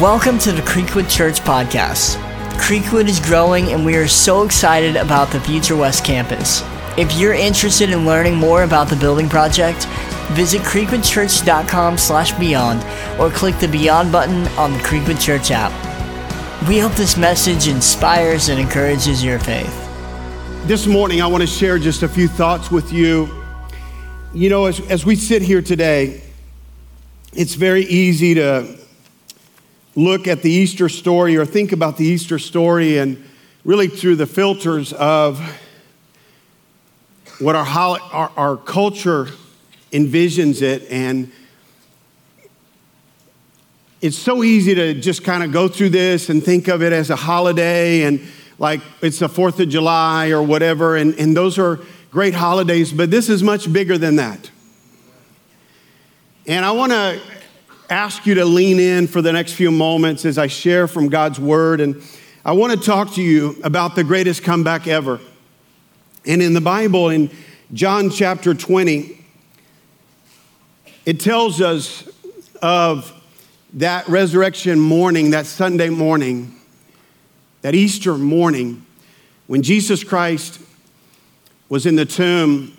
Welcome to the Creekwood Church Podcast. Creekwood is growing and we are so excited about the Future West campus. If you're interested in learning more about the building project, visit creekwoodchurch.com slash beyond or click the Beyond button on the Creekwood Church app. We hope this message inspires and encourages your faith. This morning, I want to share just a few thoughts with you. You know, as, as we sit here today, it's very easy to look at the Easter story or think about the Easter story and really through the filters of what our, our, our culture envisions it. And it's so easy to just kind of go through this and think of it as a holiday and like it's the 4th of July or whatever. And, and those are great holidays, but this is much bigger than that. And I want to ask you to lean in for the next few moments as I share from God's word. And I want to talk to you about the greatest comeback ever. And in the Bible, in John chapter 20, it tells us of that resurrection morning, that Sunday morning, that Easter morning, when Jesus Christ was in the tomb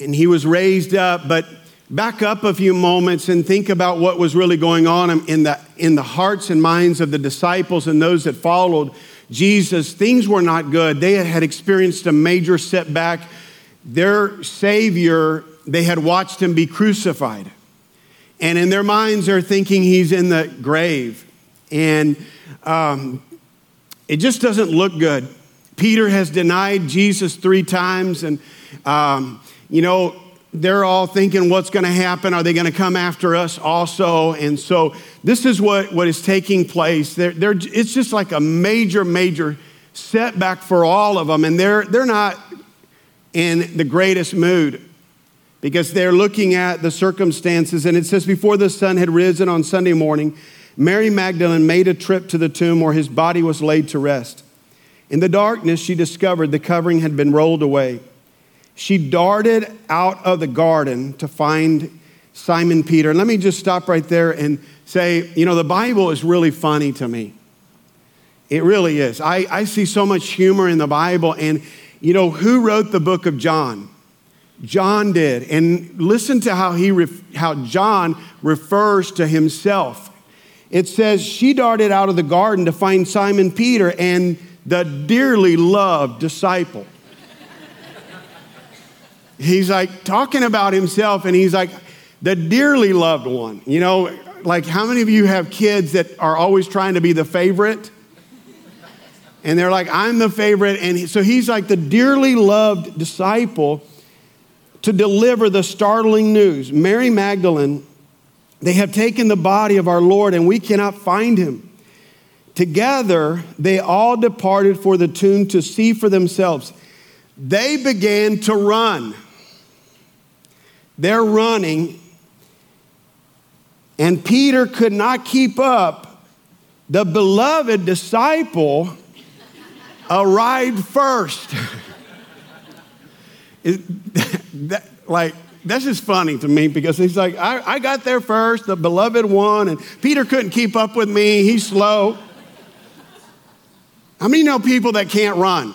and he was raised up, but back up a few moments and think about what was really going on in the, in the hearts and minds of the disciples and those that followed Jesus, things were not good. They had experienced a major setback. Their Savior, they had watched him be crucified. And in their minds, they're thinking he's in the grave. And um, it just doesn't look good. Peter has denied Jesus three times. And, um, you know, they're all thinking what's going to happen? Are they going to come after us also? And so this is what, what is taking place. They're, they're, it's just like a major major setback for all of them and they're, they're not in the greatest mood because they're looking at the circumstances. And it says before the sun had risen on sunday morning mary magdalene made a trip to the tomb where his body was laid to rest. In the darkness she discovered the covering had been rolled away she darted out of the garden to find Simon Peter. And let me just stop right there and say, you know, the Bible is really funny to me. It really is. I, I see so much humor in the Bible. And, you know, who wrote the book of John? John did. And listen to how, he ref, how John refers to himself. It says, She darted out of the garden to find Simon Peter and the dearly loved disciple he's like talking about himself and he's like the dearly loved one. You know like how many of you have kids that are always trying to be the favorite? And they're like i'm the favorite and so he's like the dearly loved disciple to deliver the startling news. Mary magdalene they have taken the body of our lord and we cannot find him. Together they all departed for the tomb to see for themselves. They began to run they're running, and Peter could not keep up. The beloved disciple arrived first. that, like, that's just funny to me because he's like, I, I got there first, the beloved one, and Peter couldn't keep up with me. He's slow. How many know people that can't run?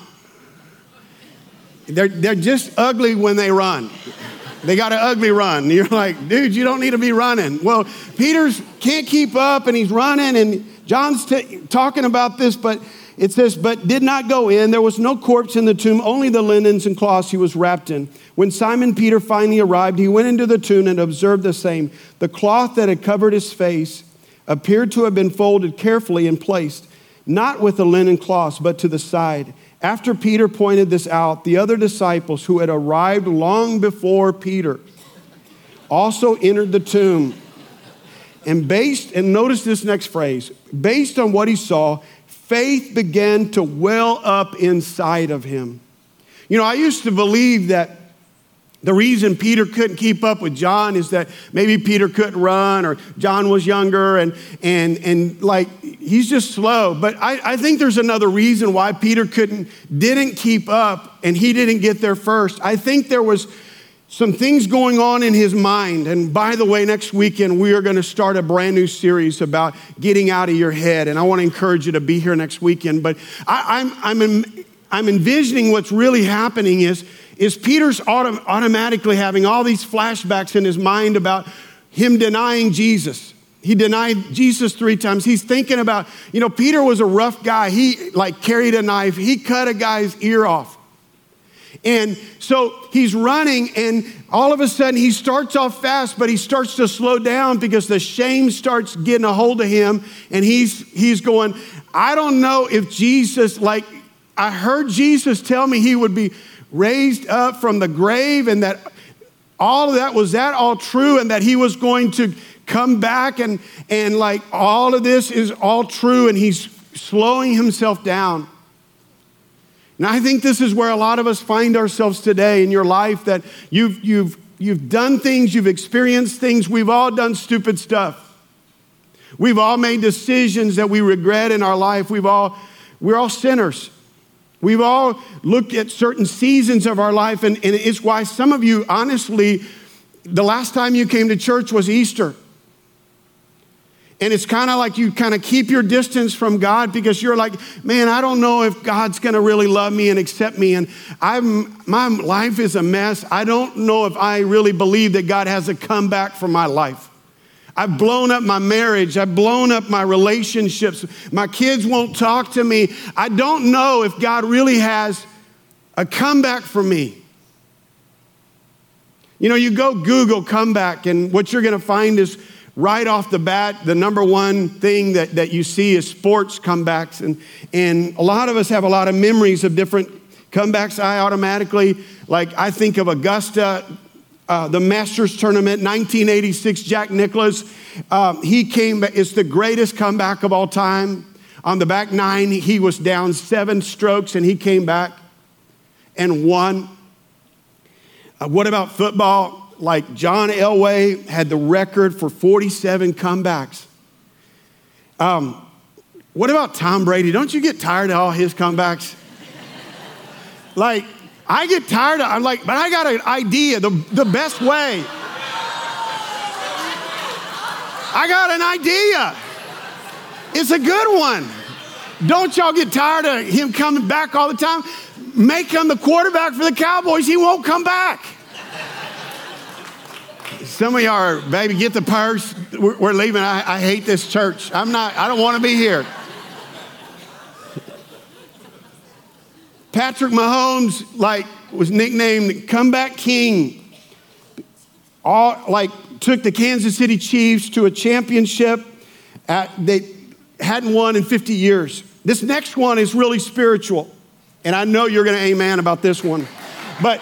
They're, they're just ugly when they run. They got an ugly run. You're like, dude, you don't need to be running. Well, Peter's can't keep up and he's running, and John's t- talking about this, but it says, but did not go in. There was no corpse in the tomb, only the linens and cloths he was wrapped in. When Simon Peter finally arrived, he went into the tomb and observed the same. The cloth that had covered his face appeared to have been folded carefully and placed, not with the linen cloths, but to the side. After Peter pointed this out, the other disciples who had arrived long before Peter also entered the tomb. And based, and notice this next phrase based on what he saw, faith began to well up inside of him. You know, I used to believe that the reason Peter couldn't keep up with John is that maybe Peter couldn't run or John was younger and, and, and like he's just slow. But I, I think there's another reason why Peter couldn't, didn't keep up and he didn't get there first. I think there was some things going on in his mind. And by the way, next weekend we are going to start a brand new series about getting out of your head. And I want to encourage you to be here next weekend. But I, I'm, I'm, I'm envisioning what's really happening is, is Peter's autom- automatically having all these flashbacks in his mind about him denying Jesus. He denied Jesus three times. He's thinking about, you know, Peter was a rough guy. He like carried a knife. He cut a guy's ear off. And so he's running, and all of a sudden he starts off fast, but he starts to slow down because the shame starts getting a hold of him. And he's, he's going, I don't know if Jesus, like, I heard Jesus tell me he would be raised up from the grave and that all of that was that all true and that he was going to come back and, and like all of this is all true and he's slowing himself down. And I think this is where a lot of us find ourselves today in your life that you've, you've, you've done things, you've experienced things, we've all done stupid stuff. We've all made decisions that we regret in our life. We've all, we're all sinners. We've all looked at certain seasons of our life, and, and it's why some of you, honestly, the last time you came to church was Easter. And it's kind of like you kind of keep your distance from God because you're like, man, I don't know if God's going to really love me and accept me. And I'm, my life is a mess. I don't know if I really believe that God has a comeback for my life. I've blown up my marriage. I've blown up my relationships. My kids won't talk to me. I don't know if God really has a comeback for me. You know, you go Google comeback, and what you're going to find is right off the bat, the number one thing that, that you see is sports comebacks. And, and a lot of us have a lot of memories of different comebacks. I automatically, like, I think of Augusta uh, the Masters tournament, 1986, Jack Nicklaus. Um, he came, it's the greatest comeback of all time. On the back nine, he was down seven strokes and he came back and won. Uh, what about football? Like John Elway had the record for 47 comebacks. Um, what about Tom Brady? Don't you get tired of all his comebacks? like, I get tired of, I'm like, but I got an idea, the, the best way. I got an idea. It's a good one. Don't y'all get tired of him coming back all the time? Make him the quarterback for the Cowboys. He won't come back. Some of y'all are, baby, get the purse. We're, we're leaving. I, I hate this church. I'm not, I don't want to be here. Patrick Mahomes, like, was nicknamed Comeback King. All, like, took the Kansas City Chiefs to a championship at, they hadn't won in 50 years. This next one is really spiritual, and I know you're going to amen about this one. But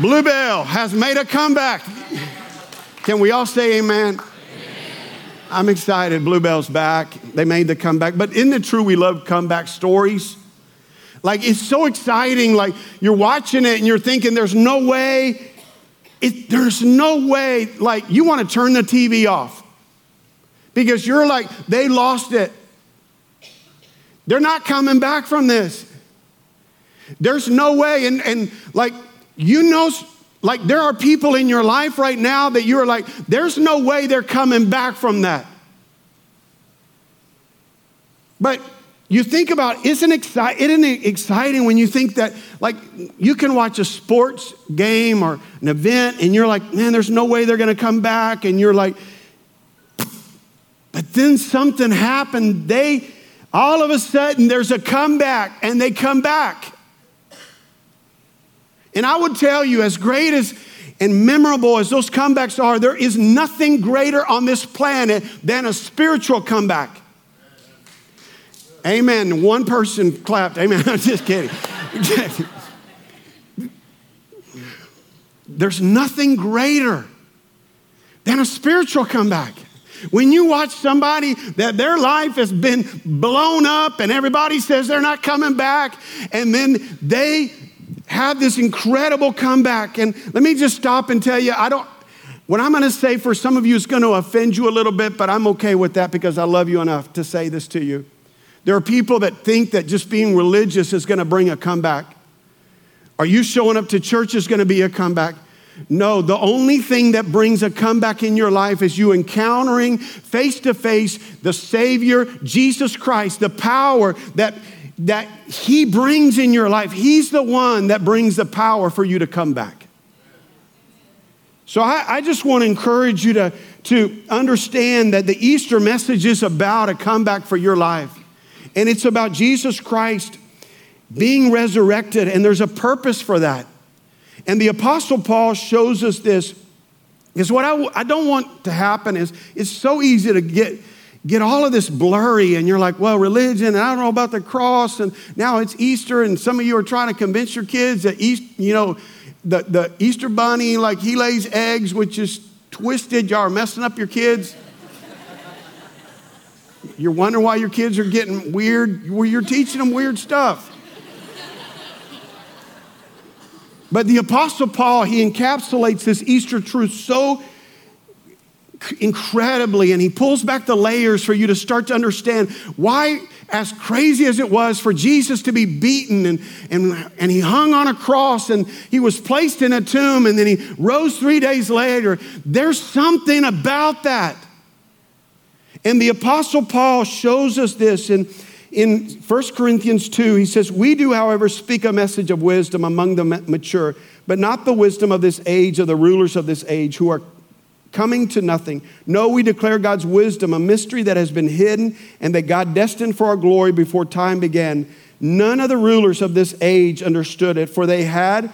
Bluebell has made a comeback. Can we all say amen? amen? I'm excited. Bluebell's back. They made the comeback. But isn't it true we love comeback stories? Like it's so exciting. Like you're watching it and you're thinking, there's no way, it, there's no way. Like you want to turn the TV off because you're like, they lost it. They're not coming back from this. There's no way. And, and like, you know, like there are people in your life right now that you're like, there's no way they're coming back from that. But you think about isn't, exci- isn't it exciting when you think that like you can watch a sports game or an event and you're like man there's no way they're going to come back and you're like but then something happened. They all of a sudden there's a comeback and they come back. And i would tell you as great as and memorable as those comebacks are there is nothing greater on this planet than a spiritual comeback Amen. One person clapped. Amen. I'm just kidding. There's nothing greater than a spiritual comeback. When you watch somebody that their life has been blown up and everybody says they're not coming back, and then they have this incredible comeback. And let me just stop and tell you, I don't, what I'm going to say for some of you is going to offend you a little bit, but I'm okay with that because I love you enough to say this to you. There are people that think that just being religious is going to bring a comeback. Are you showing up to church is going to be a comeback? No, the only thing that brings a comeback in your life is you encountering face to face the Savior, Jesus Christ, the power that, that He brings in your life. He's the one that brings the power for you to come back. So I, I just want to encourage you to, to understand that the Easter message is about a comeback for your life. And it's about Jesus Christ being resurrected, and there's a purpose for that. And the Apostle Paul shows us this. Because what I, I don't want to happen is it's so easy to get, get all of this blurry, and you're like, well, religion, and I don't know about the cross, and now it's Easter, and some of you are trying to convince your kids that East, you know, the, the Easter bunny, like he lays eggs, which is twisted. Y'all are messing up your kids. You're wondering why your kids are getting weird. Well, you're teaching them weird stuff. But the Apostle Paul, he encapsulates this Easter truth so incredibly, and he pulls back the layers for you to start to understand why, as crazy as it was for Jesus to be beaten and, and, and he hung on a cross and he was placed in a tomb and then he rose three days later, there's something about that. And the Apostle Paul shows us this in in 1 Corinthians 2, he says, We do, however, speak a message of wisdom among the mature, but not the wisdom of this age, of the rulers of this age who are coming to nothing. No, we declare God's wisdom, a mystery that has been hidden and that God destined for our glory before time began. None of the rulers of this age understood it, for they had,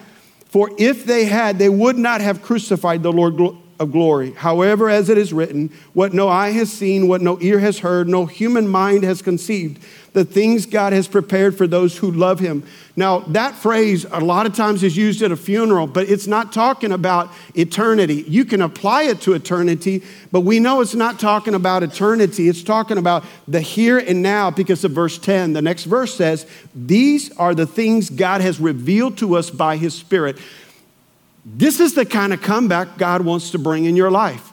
for if they had, they would not have crucified the Lord of glory. However, as it is written, what no eye has seen, what no ear has heard, no human mind has conceived the things God has prepared for those who love Him. Now, that phrase a lot of times is used at a funeral, but it's not talking about eternity. You can apply it to eternity, but we know it's not talking about eternity. It's talking about the here and now because of verse 10. The next verse says, These are the things God has revealed to us by His Spirit. This is the kind of comeback God wants to bring in your life.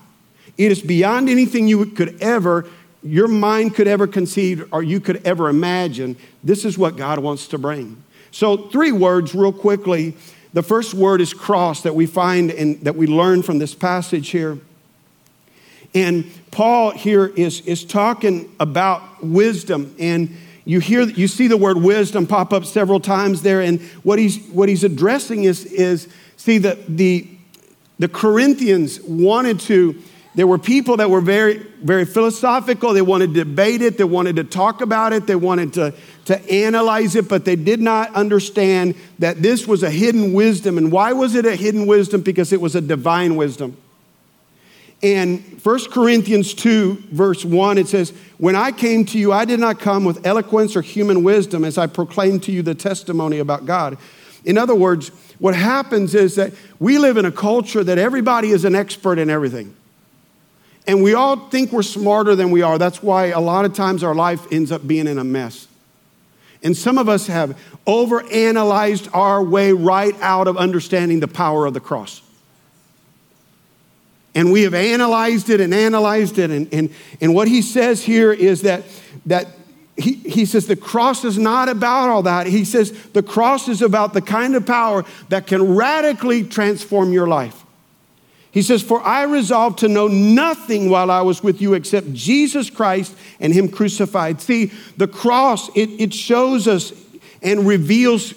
It is beyond anything you could ever your mind could ever conceive or you could ever imagine. This is what God wants to bring. So, three words, real quickly. The first word is cross that we find and that we learn from this passage here. And Paul here is, is talking about wisdom. And you hear you see the word wisdom pop up several times there. And what he's what he's addressing is, is see the the the Corinthians wanted to there were people that were very, very philosophical. They wanted to debate it, they wanted to talk about it, they wanted to, to analyze it, but they did not understand that this was a hidden wisdom. And why was it a hidden wisdom? Because it was a divine wisdom. And 1 Corinthians 2, verse 1, it says, When I came to you, I did not come with eloquence or human wisdom as I proclaimed to you the testimony about God. In other words, what happens is that we live in a culture that everybody is an expert in everything. And we all think we're smarter than we are. That's why a lot of times our life ends up being in a mess. And some of us have overanalyzed our way right out of understanding the power of the cross. And we have analyzed it and analyzed it. And, and, and what he says here is that, that he, he says the cross is not about all that. He says the cross is about the kind of power that can radically transform your life. He says, For I resolved to know nothing while I was with you except Jesus Christ and Him crucified. See, the cross, it, it shows us and reveals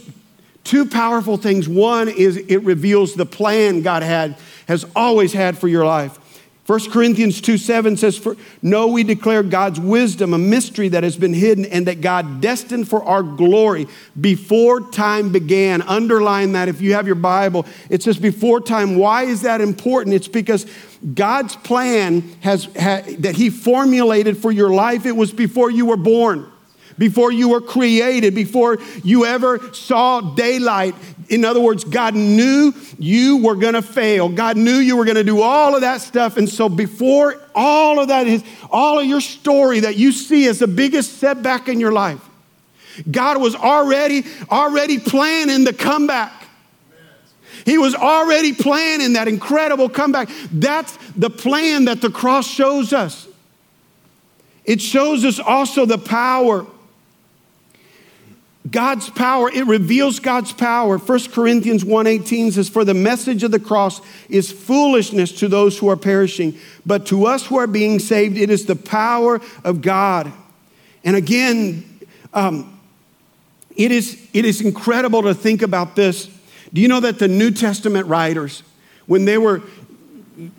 two powerful things. One is it reveals the plan God had, has always had for your life. 1 Corinthians 2 7 says, No, we declare God's wisdom, a mystery that has been hidden, and that God destined for our glory before time began. Underline that if you have your Bible. It says before time. Why is that important? It's because God's plan has, ha, that He formulated for your life, it was before you were born before you were created, before you ever saw daylight. In other words, God knew you were going to fail. God knew you were going to do all of that stuff. And so before all of that is, all of your story that you see as the biggest setback in your life, God was already, already planning the comeback. He was already planning that incredible comeback. That's the plan that the cross shows us. It shows us also the power God's power, it reveals God's power. 1 Corinthians 1:18 says, For the message of the cross is foolishness to those who are perishing, but to us who are being saved, it is the power of God. And again, um, it, is, it is incredible to think about this. Do you know that the New Testament writers, when they were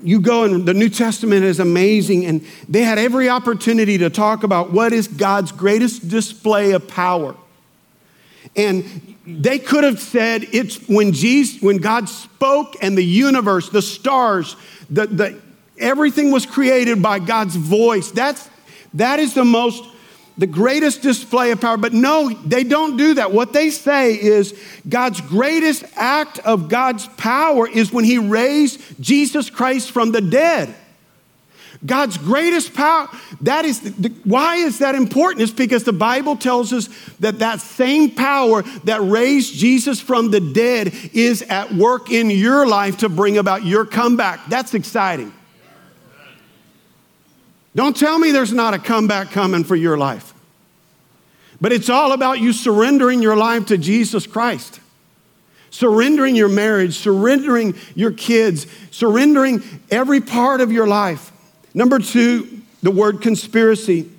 you go and the New Testament is amazing, and they had every opportunity to talk about what is God's greatest display of power. And they could have said it's when Jesus, when God spoke and the universe, the stars, the, the everything was created by God's voice. That's that is the most the greatest display of power. But no, they don't do that. What they say is God's greatest act of God's power is when He raised Jesus Christ from the dead. God's greatest power, that is, the, why is that important? It's because the Bible tells us that that same power that raised Jesus from the dead is at work in your life to bring about your comeback. That's exciting. Don't tell me there's not a comeback coming for your life. But it's all about you surrendering your life to Jesus Christ. Surrendering your marriage, surrendering your kids, surrendering every part of your life. Number two, the word conspiracy.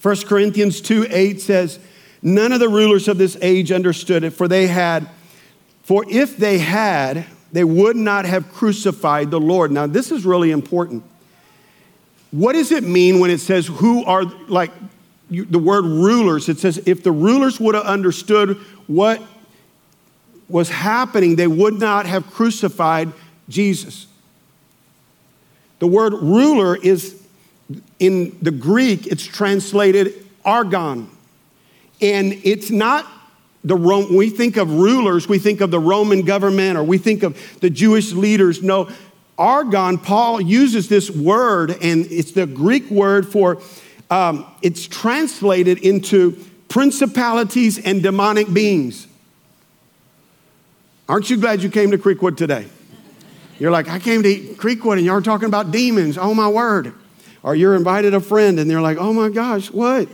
1 Corinthians 2 8 says, None of the rulers of this age understood it, for they had, for if they had, they would not have crucified the Lord. Now, this is really important. What does it mean when it says, who are, like, you, the word rulers? It says, if the rulers would have understood what was happening, they would not have crucified Jesus. The word ruler is in the Greek, it's translated archon. And it's not the Rome, we think of rulers, we think of the Roman government or we think of the Jewish leaders. No, archon, Paul uses this word, and it's the Greek word for, um, it's translated into principalities and demonic beings. Aren't you glad you came to Creekwood today? You're like, I came to Creekwood and y'all are talking about demons. Oh my word. Or you're invited a friend and they're like, oh my gosh, what?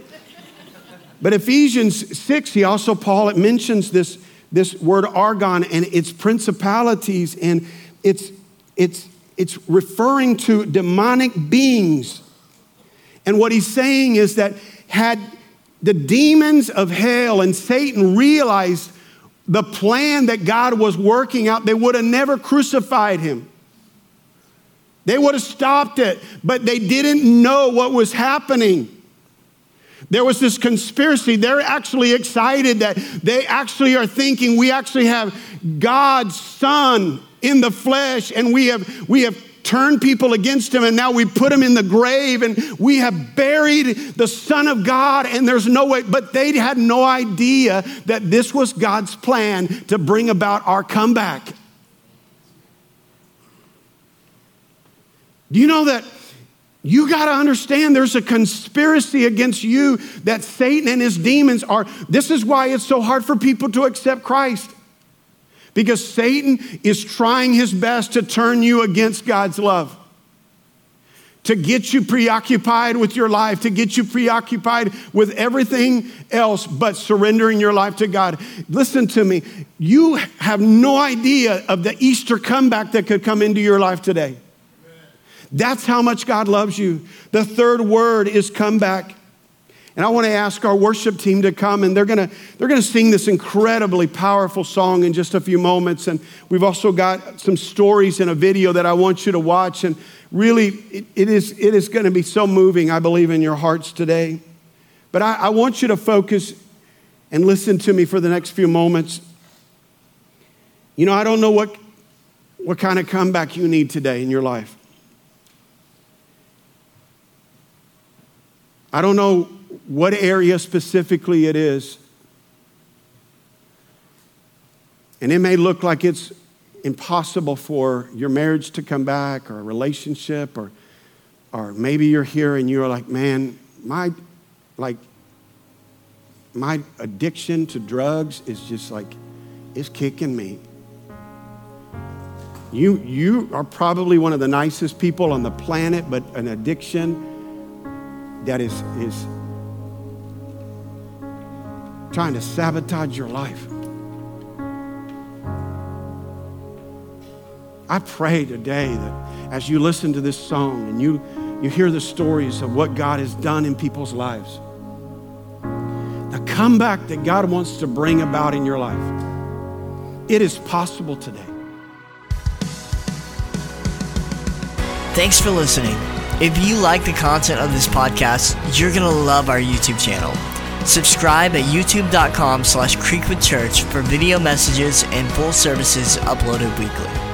But Ephesians 6, he also, Paul, it mentions this, this word archon and its principalities and it's, it's, it's referring to demonic beings. And what he's saying is that had the demons of hell and Satan realized the plan that God was working out, they would have never crucified him. They would have stopped it, but they didn't know what was happening. There was this conspiracy. They're actually excited that they actually are thinking we actually have God's Son in the flesh, and we have, we have turned people against him and now we put him in the grave and we have buried the Son of God and there's no way. But they had no idea that this was God's plan to bring about our comeback. Do you know that? You got to understand there's a conspiracy against you that Satan and his demons are. This is why it's so hard for people to accept Christ. Because Satan is trying his best to turn you against God's love, to get you preoccupied with your life, to get you preoccupied with everything else but surrendering your life to God. Listen to me. You have no idea of the Easter comeback that could come into your life today. That's how much God loves you. The third word is comeback. And I want to ask our worship team to come and they're going to they're going to sing this incredibly powerful song in just a few moments and we've also got some stories in a video that I want you to watch and really it, it is it is going to be so moving I believe in your hearts today. But I, I want you to focus and listen to me for the next few moments. You know, I don't know what what kind of comeback you need today in your life. I don't know what area specifically it is. And it may look like it's impossible for your marriage to come back or a relationship or or maybe you're here and you're like, man, my like my addiction to drugs is just like it's kicking me. You you are probably one of the nicest people on the planet, but an addiction that is is trying to sabotage your life. I pray today that as you listen to this song and you, you hear the stories of what God has done in people's lives, the comeback that God wants to bring about in your life, it is possible today. Thanks for listening. If you like the content of this podcast, you're going to love our YouTube channel. Subscribe at youtube.com slash creekwoodchurch for video messages and full services uploaded weekly.